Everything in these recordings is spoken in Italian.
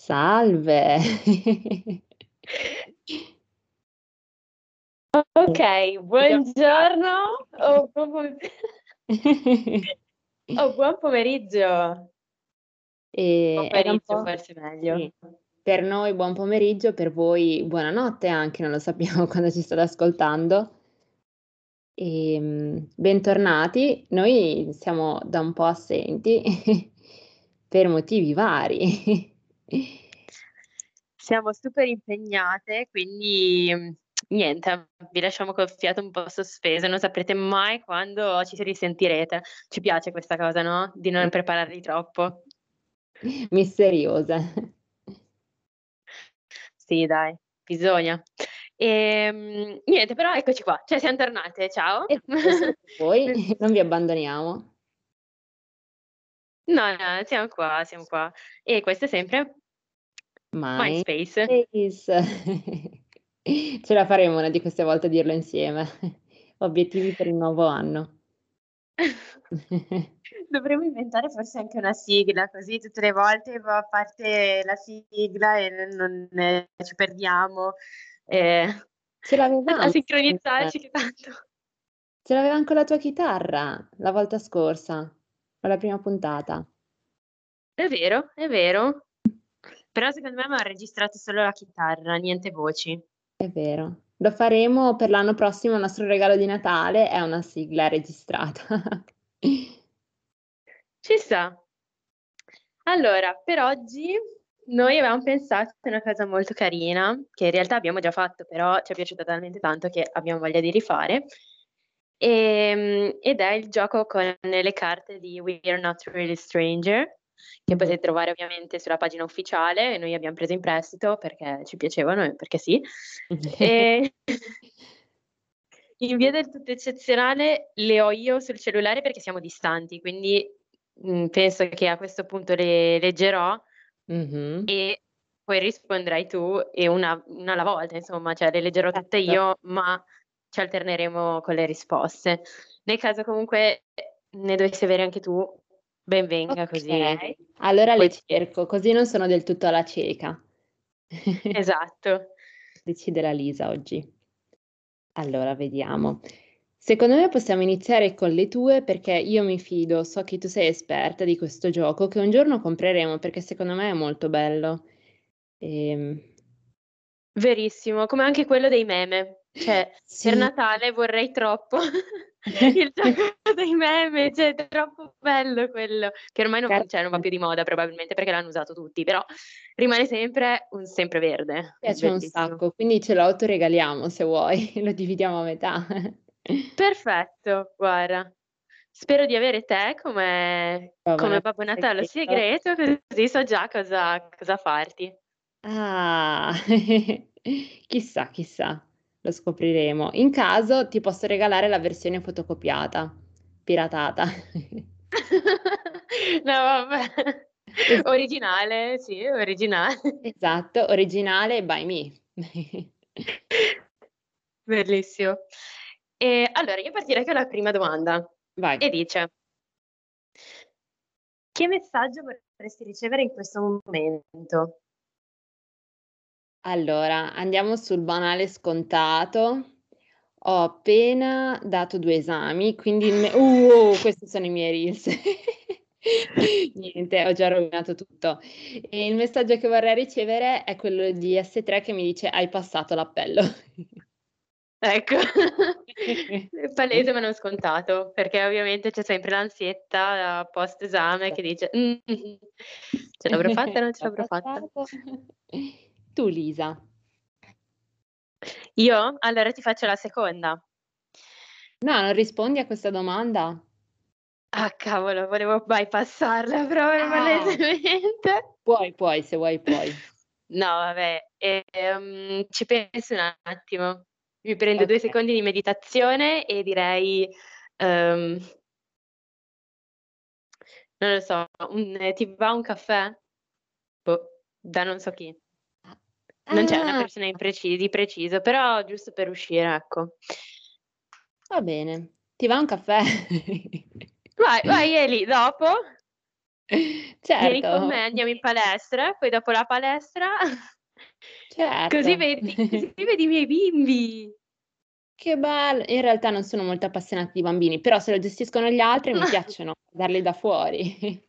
Salve. Ok, buongiorno o buon pome o buon pomeriggio. Un Pomeriggio po' forse meglio. sì, per noi buon pomeriggio, per voi buonanotte anche, non lo sappiamo quando ci state ascoltando. Ehm, bentornati. Noi siamo da un po' assenti per motivi vari. Siamo super impegnate, quindi, mhmm, niente, vi lasciamo col fiato un po' sospeso, non saprete mai quando ci risentirete. Ci piace questa cosa, no, di non prepararli troppo. Misteriose. Sì dai, bisogna. Ehm, niente, però eccoci qua, cioè siam tornate, ciao. E voi, non vi abbandoniamo. No, no, siamo qua, siamo qua. E questo è sempre Mindspace. Mindspace. Ce la faremo una di queste volte a dirlo insieme. Obiettivi per il nuovo anno. Dovremmo inventare forse anche una sigla, così tutte le volte va parte la sigla e non non ci perdiamo, ehm, Ce l'avevamo a sincronizzarci che tanto Ce l'avevamo con la tua chitarra, la volta scorsa, alla prima puntata. È vero, è vero. Però secondo me aveva registrato solo la chitarra, niente voci. È vero. Lo faremo per l'anno prossimo, il nostro regalo di Natale è una sigla registrata. Ci sta. Allora, per oggi noi avevamo pensato a una cosa molto carina, che in realtà abbiamo già fatto, però ci è piaciuta talmente tanto che abbiamo voglia di rifare. Ehm, ed è il gioco con le carte di We're Not Really Stranger, che potete trovare ovviamente sulla pagina ufficiale e noi abbiam preso in prestito perché ci piacevano e perché sì. E in via del tutto eccezionale le ho io sul cellulare perché siamo distanti, quindi, mhmm, penso che a questo punto le leggerò Mh-mh. e poi risponderai tu e una una alla volta insomma, cioè le leggerò tutte Certo. io, ma ci alterneremo con le risposte. Nel caso comunque ne dovessi avere anche tu, ben venga così Okay, allora le poi cerco, così non sono del tutto alla cieca. Esatto. Decide la Lisa oggi. Allora vediamo. Secondo me possiamo iniziare con le tue perché io mi fido, so che tu sei esperta di questo gioco, che un giorno compreremo perché secondo me è molto bello. Ehm Verissimo, come anche quello dei meme. Cioè, per Sì. Natale vorrei troppo il gioco dei meme, cioè è troppo bello quello, che ormai non cioè non va più di moda probabilmente perché l'hanno usato tutti, però rimane sempre un sempreverde. Piace un sacco, quindi ce lo autoregaliamo se vuoi, lo dividiamo a metà. Perfetto, guarda. Spero di avere te come Babbo come Babbo Natale segreto. segreto, così so già cosa cosa farti. Ah, chissà, chissà, lo scopriremo. In caso ti posso regalare la versione fotocopiata, piratata. No vabbè. Es Originale, sì, originale. Esatto, originale by me. Bellissimo. Ehm, allora io partirei con la prima domanda Vai. e dice che messaggio vorresti ricevere in questo momento? Allora, andiamo sul banale scontato. Ho appena dato 2 esami, quindi il me uh, questi sono i miei reels. Niente, ho già rovinato tutto. E il messaggio che vorrei ricevere è quello di S3 che mi dice: "Hai passato l'appello." Ecco, è palese ma non scontato, perché ovviamente c'è sempre l'ansietta post esame che dice: "Mh-mh, ce l'avrò fatta o non ce l'avrò fatta?" Tu Lisa. Io? Allora ti faccio la seconda. No, non rispondi a questa domanda? Ah cavolo, volevo bypassarla proprio Ah. palesemente. Puoi, puoi, se vuoi puoi. No vabbè, ehm, ci penso un attimo. Mi prendo 2 Okay. secondi di meditazione e direi, uhm non lo so, un "ti va un caffè?" Boh, da non so chi. Non c'è una Ah. persona preci di preciso, però giusto per uscire, ecco. Va bene. Ti va un caffè? Vai, vai Eli, dopo? certo. Vieni con me, andiamo in palestra, poi dopo la palestra... Certo. Così vedi, così vedi i miei bimbi. Che bello! In realtà non sono molto appassionata di bambini, però se lo gestiscono gli altri mi piacciono darli da fuori.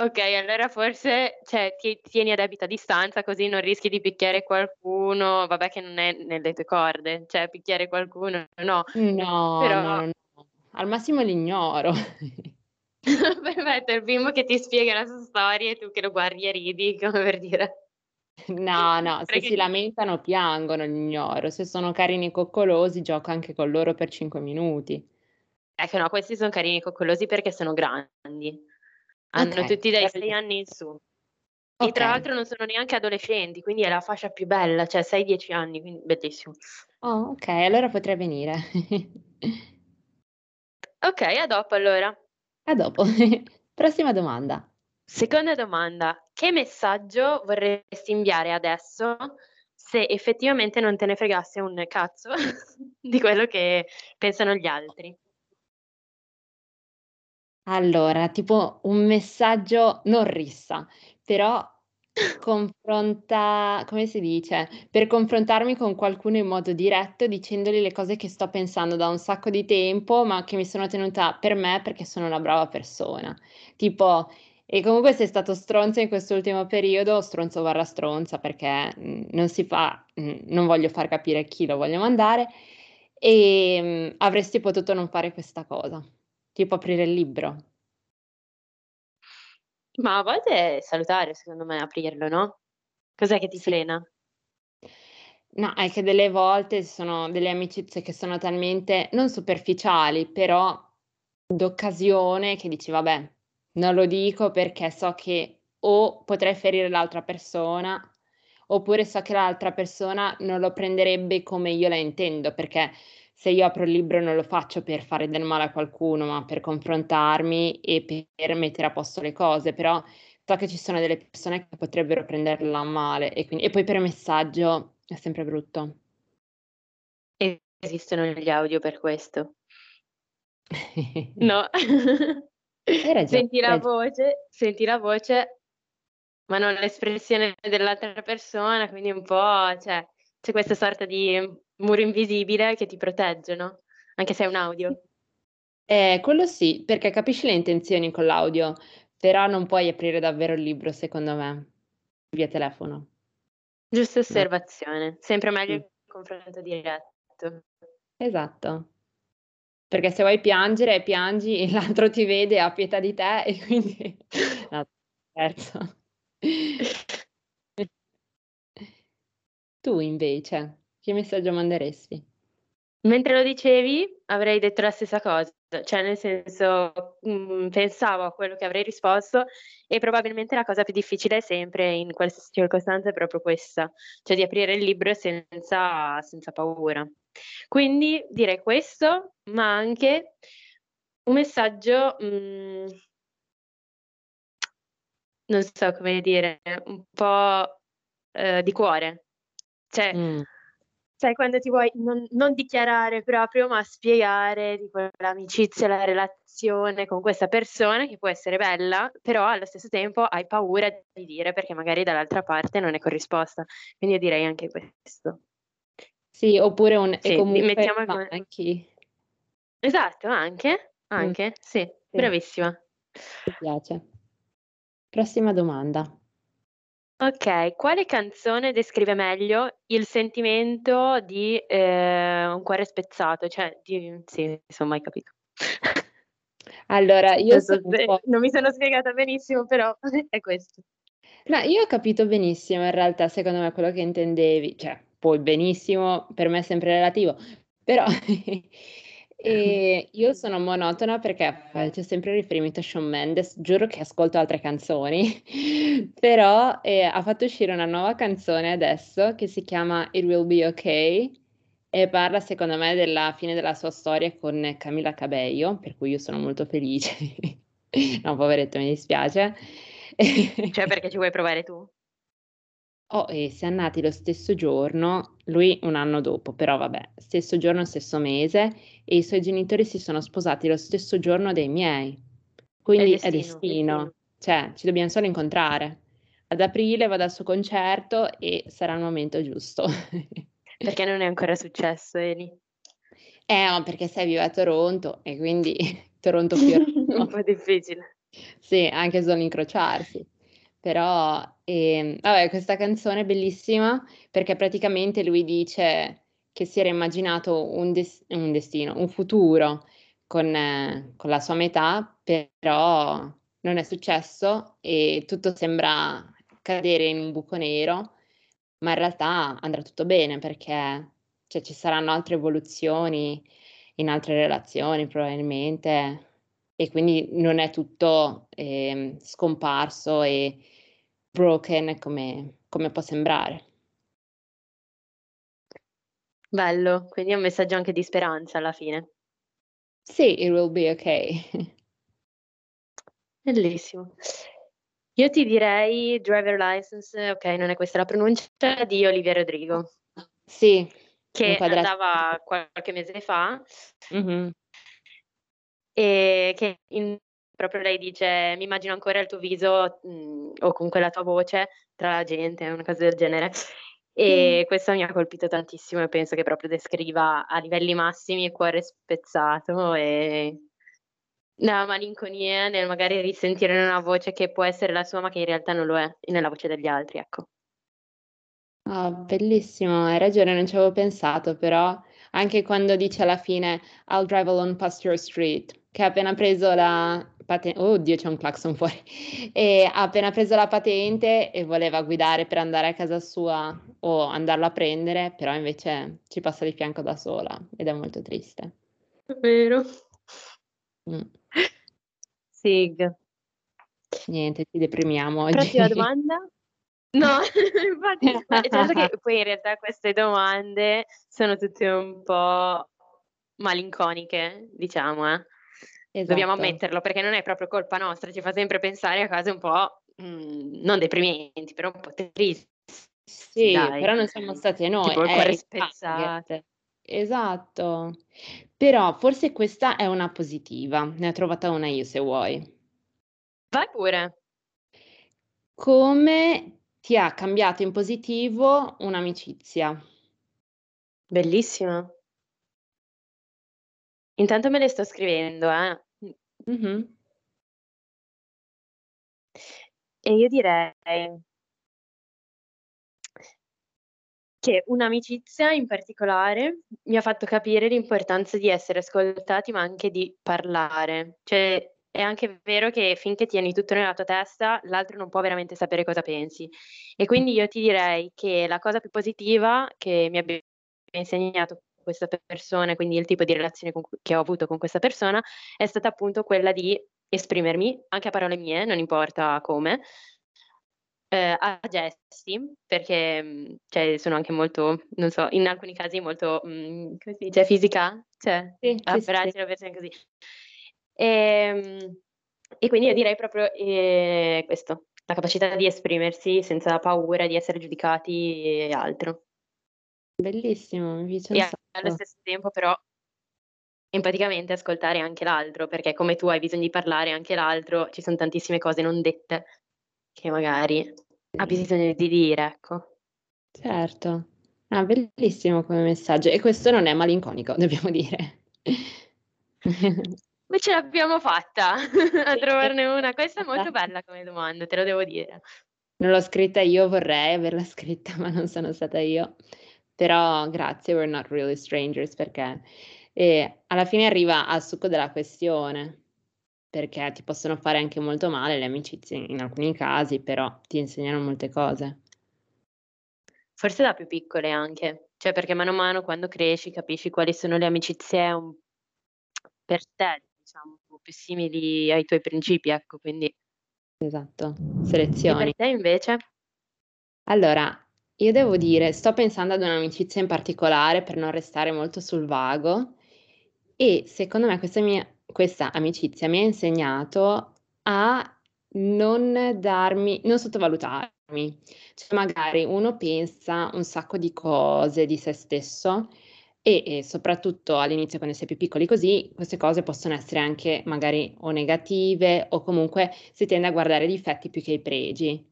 Ok, allora forse cioè, ti tieni a debita distanza così non rischi di picchiare qualcuno, vabbè che non è nelle tue corde, cioè picchiare qualcuno no. No, Però... no, no, al massimo l'ignoro. Perfetto, il bimbo che ti spiega la sua storia e tu che lo guardi e ridi, come per dire. No, no, se si lamentano piangono, l'ignoro. Se sono carini e coccolosi, gioco anche con loro per 5 minuti. Ecco, no, questi sono carini e coccolosi perché sono grandi. Hanno Ok, tutti dai perfetto. 6 anni in su. E tra l'altro non sono neanche adolescenti, quindi è la fascia più bella, cioè 6-10 anni, quindi bellissimo. Oh, ok, allora potrei venire. Ok, a dopo allora. A dopo. Prossima domanda. Seconda domanda, che messaggio vorresti inviare adesso se effettivamente non te ne fregasse un cazzo di quello che pensano gli altri? Allora, tipo un messaggio non rissa, però confronta come si dice, per confrontarmi con qualcuno in modo diretto dicendogli le cose che sto pensando da un sacco di tempo, ma che mi sono tenuta per me perché sono una brava persona. Tipo: "E comunque sei stato stronzo in quest'ultimo periodo", stronzo barra stronza perché, mhmm, non si fa mhmm, non voglio far capire chi lo voglio mandare, ehm, "avresti potuto non fare questa cosa". Tipo aprire il libro. Ma a volte è salutare secondo me aprirlo, no? Cos'è che ti Sì. frena? No, è che delle volte sono delle amicizie che sono talmente non superficiali, però d'occasione che dici: "Vabbè, non lo dico perché so che o potrei ferire l'altra persona, oppure so che l'altra persona non lo prenderebbe come io la intendo", perché se io apro il libro non lo faccio per fare del male a qualcuno, ma per confrontarmi e per mettere a posto le cose, però so che ci sono delle persone che potrebbero prenderla a male e quindi e poi per messaggio è sempre brutto. Esistono gli audio per questo. No. Hai ragione, Senti la voce senti la voce, ma non l'espressione dell'altra persona, quindi un po' cioè, c'è questa sorta di muro invisibile che ti protegge, no, anche se è un audio. Eh, quello sì, perché capisci le intenzioni con l'audio, però non puoi aprire davvero il libro secondo me, via telefono. Giusta osservazione, sempre meglio il confronto diretto. Esatto. Perché se vuoi piangere, piangi e l'altro ti vede, ha pietà di te e quindi no, scherzo. Tu invece, che messaggio manderesti? Mentre lo dicevi avrei detto la stessa cosa, cioè nel senso, mhmm, pensavo a quello che avrei risposto e probabilmente la cosa più difficile sempre in qualsiasi circostanza è proprio questa, cioè di aprire il libro senza senza paura. Quindi direi questo, ma anche un messaggio, mhmm non so come dire, un po', ehm, di cuore. Cioè Mh. sai quando ti vuoi non non dichiarare proprio, ma spiegare tipo l'amicizia, la relazione con questa persona che può essere bella, però allo stesso tempo hai paura di dire perché magari dall'altra parte non è corrisposta. Quindi io direi anche questo. Sì, oppure un e Sì, di comunque mettiamo come manchi. Esatto, anche, anche, sì, Sì. bravissima. Mi piace. Prossima domanda. Okay, quale canzone descrive meglio il sentimento di, ehm, un cuore spezzato? Cioè di sì, insomma hai capito. Allora, io Non so sono un se po' non mi sono spiegata benissimo, però è questo. No, io ho capito benissimo in realtà secondo me quello che intendevi, cioè poi benissimo per me è sempre relativo, però ehm, io sono monotona perché faccio sempre riferimento a Shawn Mendes, giuro che ascolto altre canzoni, però, ehm, ha fatto uscire una nuova canzone adesso che si chiama It Will Be Okay e parla secondo me della fine della sua storia con Camila Cabello, per cui io sono molto felice. No, poveretto, mi dispiace. Cioè perché ci vuoi provare tu? Oh, e siam nati lo stesso giorno, lui 1 anno dopo, però vabbè, stesso giorno, stesso mese e i suoi genitori si sono sposati lo stesso giorno dei miei. È Quindi è destino. destino. cioè ci dobbiamo solo incontrare. Ad aprile vado al suo concerto e sarà il momento giusto. Perché non è ancora successo, Eli? Eh, perché sei viva a Toronto e quindi Toronto Fiorano. Un po' difficile. Sì, anche solo incrociarsi. Però, ehm, vabbè, questa canzone è bellissima perché praticamente lui dice che si era immaginato un, des- un destino, un futuro con, eh, con la sua metà, però non è successo e tutto sembra cadere in un buco nero, ma in realtà andrà tutto bene perché cioè, ci saranno altre evoluzioni in altre relazioni probabilmente e quindi non è tutto eh, scomparso e broken come, come può sembrare. Bello, quindi è un messaggio anche di speranza alla fine. Sì, it will be okay. Bellissimo. Io ti direi driver license, ok, non è questa la pronuncia, di Olivia Rodrigo. Sì. Che andava qualche mese fa. Mm-hmm. E che in, proprio lei dice, mi immagino ancora il tuo viso mh, mm, o comunque la tua voce tra la gente, una cosa del genere. E mm. questo mi ha colpito tantissimo e penso che proprio descriva a livelli massimi il cuore spezzato e la malinconia nel magari risentire una voce che può essere la sua ma che in realtà non lo è, nella voce degli altri, ecco. Ah, bellissimo, hai ragione, non ci avevo pensato, però anche quando dice alla fine I'll drive along past your street, che ha appena preso la patente, oddio c'è un clacson fuori, e ha appena preso la patente e voleva guidare per andare a casa sua o andarlo a prendere, però invece ci passa di fianco da sola ed è molto triste. Vero. Mm. Sig. Niente, ci deprimiamo oggi. Prossima domanda. No, infatti, certo che poi in realtà queste domande sono tutte un po' malinconiche, diciamo, eh. Esatto. Dobbiamo ammetterlo, perché non è proprio colpa nostra, ci fa sempre pensare a cose un po' mh, mm, non deprimenti, però un po' tristi. Sì, dai. però non siamo state noi. Tipo il cuore spezzato. Esatto. Però forse questa è una positiva, ne ho trovata una io se vuoi. Vai pure. Come ti ha cambiato in positivo un'amicizia? Bellissima. Intanto me le sto scrivendo, eh. Mh-mh. E io direi che un'amicizia in particolare mi ha fatto capire l'importanza di essere ascoltati, ma anche di parlare. Cioè, è anche vero che finché tieni tutto nella tua testa, l'altro non può veramente sapere cosa pensi. E quindi io ti direi che la cosa più positiva che mi abbia insegnato questa persona, quindi il tipo di relazione cui, che ho avuto con questa persona, è stata appunto quella di esprimermi anche a parole mie, non importa come, eh, a gesti, perché mm, cioè, sono anche molto, non so, in alcuni casi molto, mh, mm, come si dice, fisica, cioè sì, abbracci sì, la persona così. E, ehm, e, quindi io direi proprio eh, questo, la capacità di esprimersi senza paura di essere giudicati e altro. Bellissimo, mi piace E allo stesso tempo però empaticamente ascoltare anche l'altro, perché come tu hai bisogno di parlare anche l'altro, ci sono tantissime cose non dette che magari ha bisogno di dire, ecco. Certo. Ah, bellissimo come messaggio. E questo non è malinconico, dobbiamo dire. Ma ce l'abbiamo fatta a trovarne una. Questa è molto esatto. bella come domanda, te lo devo dire. Non l'ho scritta io, vorrei averla scritta, ma non sono stata io. Però grazie, we're not really strangers, perché eh, alla fine arriva al succo della questione, perché ti possono fare anche molto male le amicizie in alcuni casi, però ti insegnano molte cose. Forse da più piccole anche, cioè perché mano a mano quando cresci capisci quali sono le amicizie un... per te, diciamo, più simili ai tuoi principi, ecco, quindi... Esatto, selezioni. E per te invece? Allora, io devo dire, sto pensando ad un'amicizia in particolare per non restare molto sul vago e secondo me questa mia questa amicizia mi ha insegnato a non darmi non sottovalutarmi. Cioè magari uno pensa un sacco di cose di se stesso, e, e soprattutto all'inizio quando si è più piccoli così, queste cose possono essere anche magari o negative o comunque si tende a guardare i difetti più che i pregi.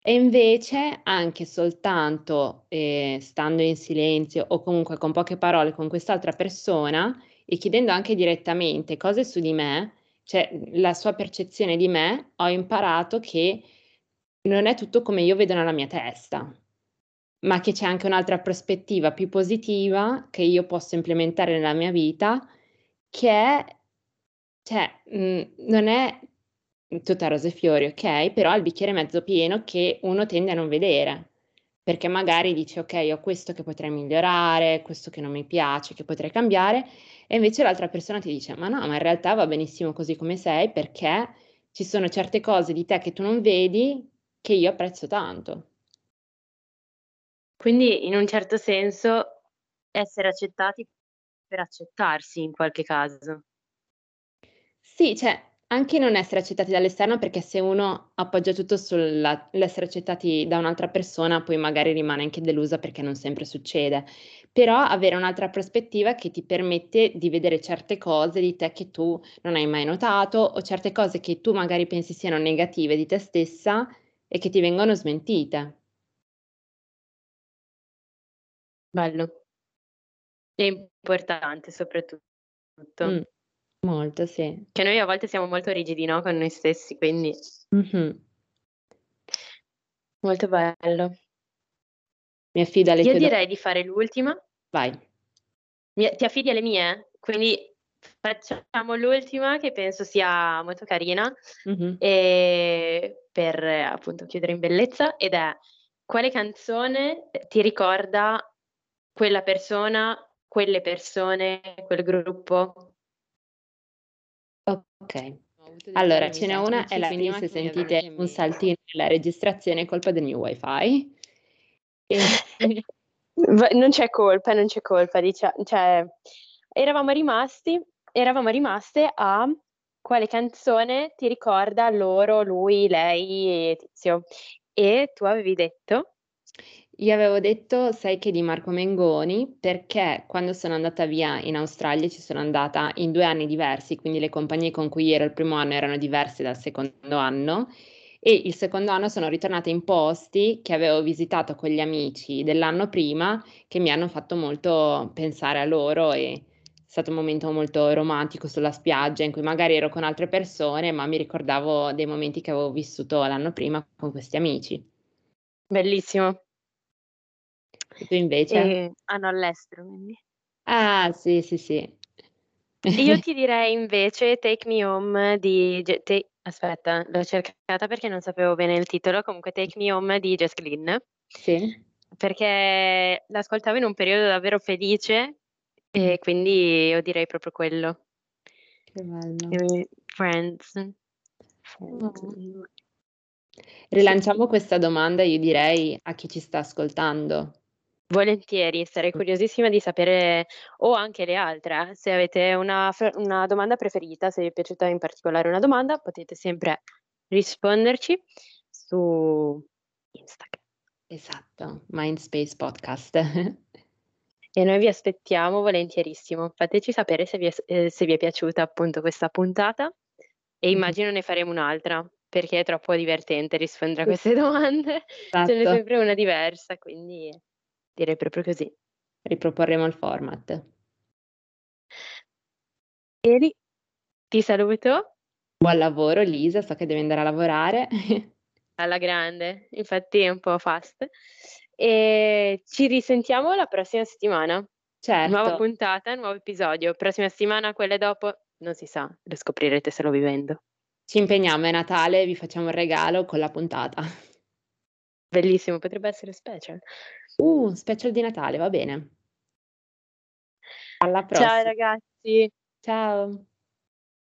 E invece anche soltanto eh, stando in silenzio o comunque con poche parole con quest'altra persona e chiedendo anche direttamente cose su di me, cioè la sua percezione di me, ho imparato che non è tutto come io vedo nella mia testa ma che c'è anche un'altra prospettiva più positiva che io posso implementare nella mia vita, che è, cioè, mh, mhmm, non è tutta rose e fiori, ok? Però il bicchiere mezzo pieno che uno tende a non vedere, perché magari dice, ok, ho questo che potrei migliorare, questo che non mi piace, che potrei cambiare, e invece l'altra persona ti dice, ma no, ma in realtà va benissimo così come sei, perché ci sono certe cose di te che tu non vedi che io apprezzo tanto. Quindi in un certo senso essere accettati per accettarsi in qualche caso. Sì, cioè anche non essere accettati dall'esterno perché se uno appoggia tutto sull'essere accettati da un'altra persona, poi magari rimane anche delusa perché non sempre succede. Però avere un'altra prospettiva che ti permette di vedere certe cose di te che tu non hai mai notato o certe cose che tu magari pensi siano negative di te stessa e che ti vengono smentite. Bello. E importante soprattutto. Mh, molto, sì. Che noi a volte siamo molto rigidi, no, con noi stessi, quindi Mh-mh. Molto bello. Mi affido alle Io tue do direi di fare l'ultima. Vai. Mi ti affidi alle mie? Quindi facciamo l'ultima che penso sia molto carina, Mh-mh. ehm, per appunto chiudere in bellezza ed è: quale canzone ti ricorda quella persona, quelle persone, quel gruppo. Ok. Allora, ce n'è una è la quindi se sentite un saltino nella registrazione è colpa del mio wifi. E... non c'è colpa, non c'è colpa, diciamo, cioè, eravamo rimasti, eravamo rimaste a quale canzone ti ricorda loro, lui, lei e Tizio. E tu avevi detto? Io avevo detto Sai che di Marco Mengoni, perché quando sono andata via in Australia ci sono andata in due anni diversi, quindi le compagnie con cui ero il primo anno erano diverse dal secondo anno e il secondo anno sono ritornata in posti che avevo visitato con gli amici dell'anno prima che mi hanno fatto molto pensare a loro e è stato un momento molto romantico sulla spiaggia in cui magari ero con altre persone, ma mi ricordavo dei momenti che avevo vissuto l'anno prima con questi amici. Bellissimo. E tu invece? E hanno all'estero, quindi. Ah, sì, sì, sì. Io ti direi invece Take Me Home di te aspetta, l'ho cercata perché non sapevo bene il titolo, comunque Take Me Home di Jess Glynn. Sì. Perché l'ascoltavo in un periodo davvero felice e mm. quindi io direi proprio quello. Che bello. Friends. Friends. Oh. Rilanciamo questa domanda, io direi, a chi ci sta ascoltando. Volentieri, sarei curiosissima di sapere o anche le altre, eh, se avete una una domanda preferita, se vi è piaciuta in particolare una domanda, potete sempre risponderci su Instagram. Esatto, Mindspace Podcast. E noi vi aspettiamo volentierissimo. Fateci sapere se vi è ehm, se vi è piaciuta appunto questa puntata e immagino ne faremo un'altra, perché è troppo divertente rispondere a queste domande. Ce n'è Esatto. sempre una diversa, quindi Direi proprio così. Riproporremo il format. Eli, ti saluto. Buon lavoro Lisa, so che devi andare a lavorare. Alla grande, infatti è un po' fast. E ci risentiamo la prossima settimana. Certo. Nuova puntata, nuovo episodio. Prossima settimana, quelle dopo, non si sa, lo scoprirete solo vivendo. Ci impegniamo, è Natale, vi facciamo un regalo con la puntata. Bellissimo, potrebbe essere special. Uh, special di Natale, va bene. Alla prossima. Ciao ragazzi. Ciao.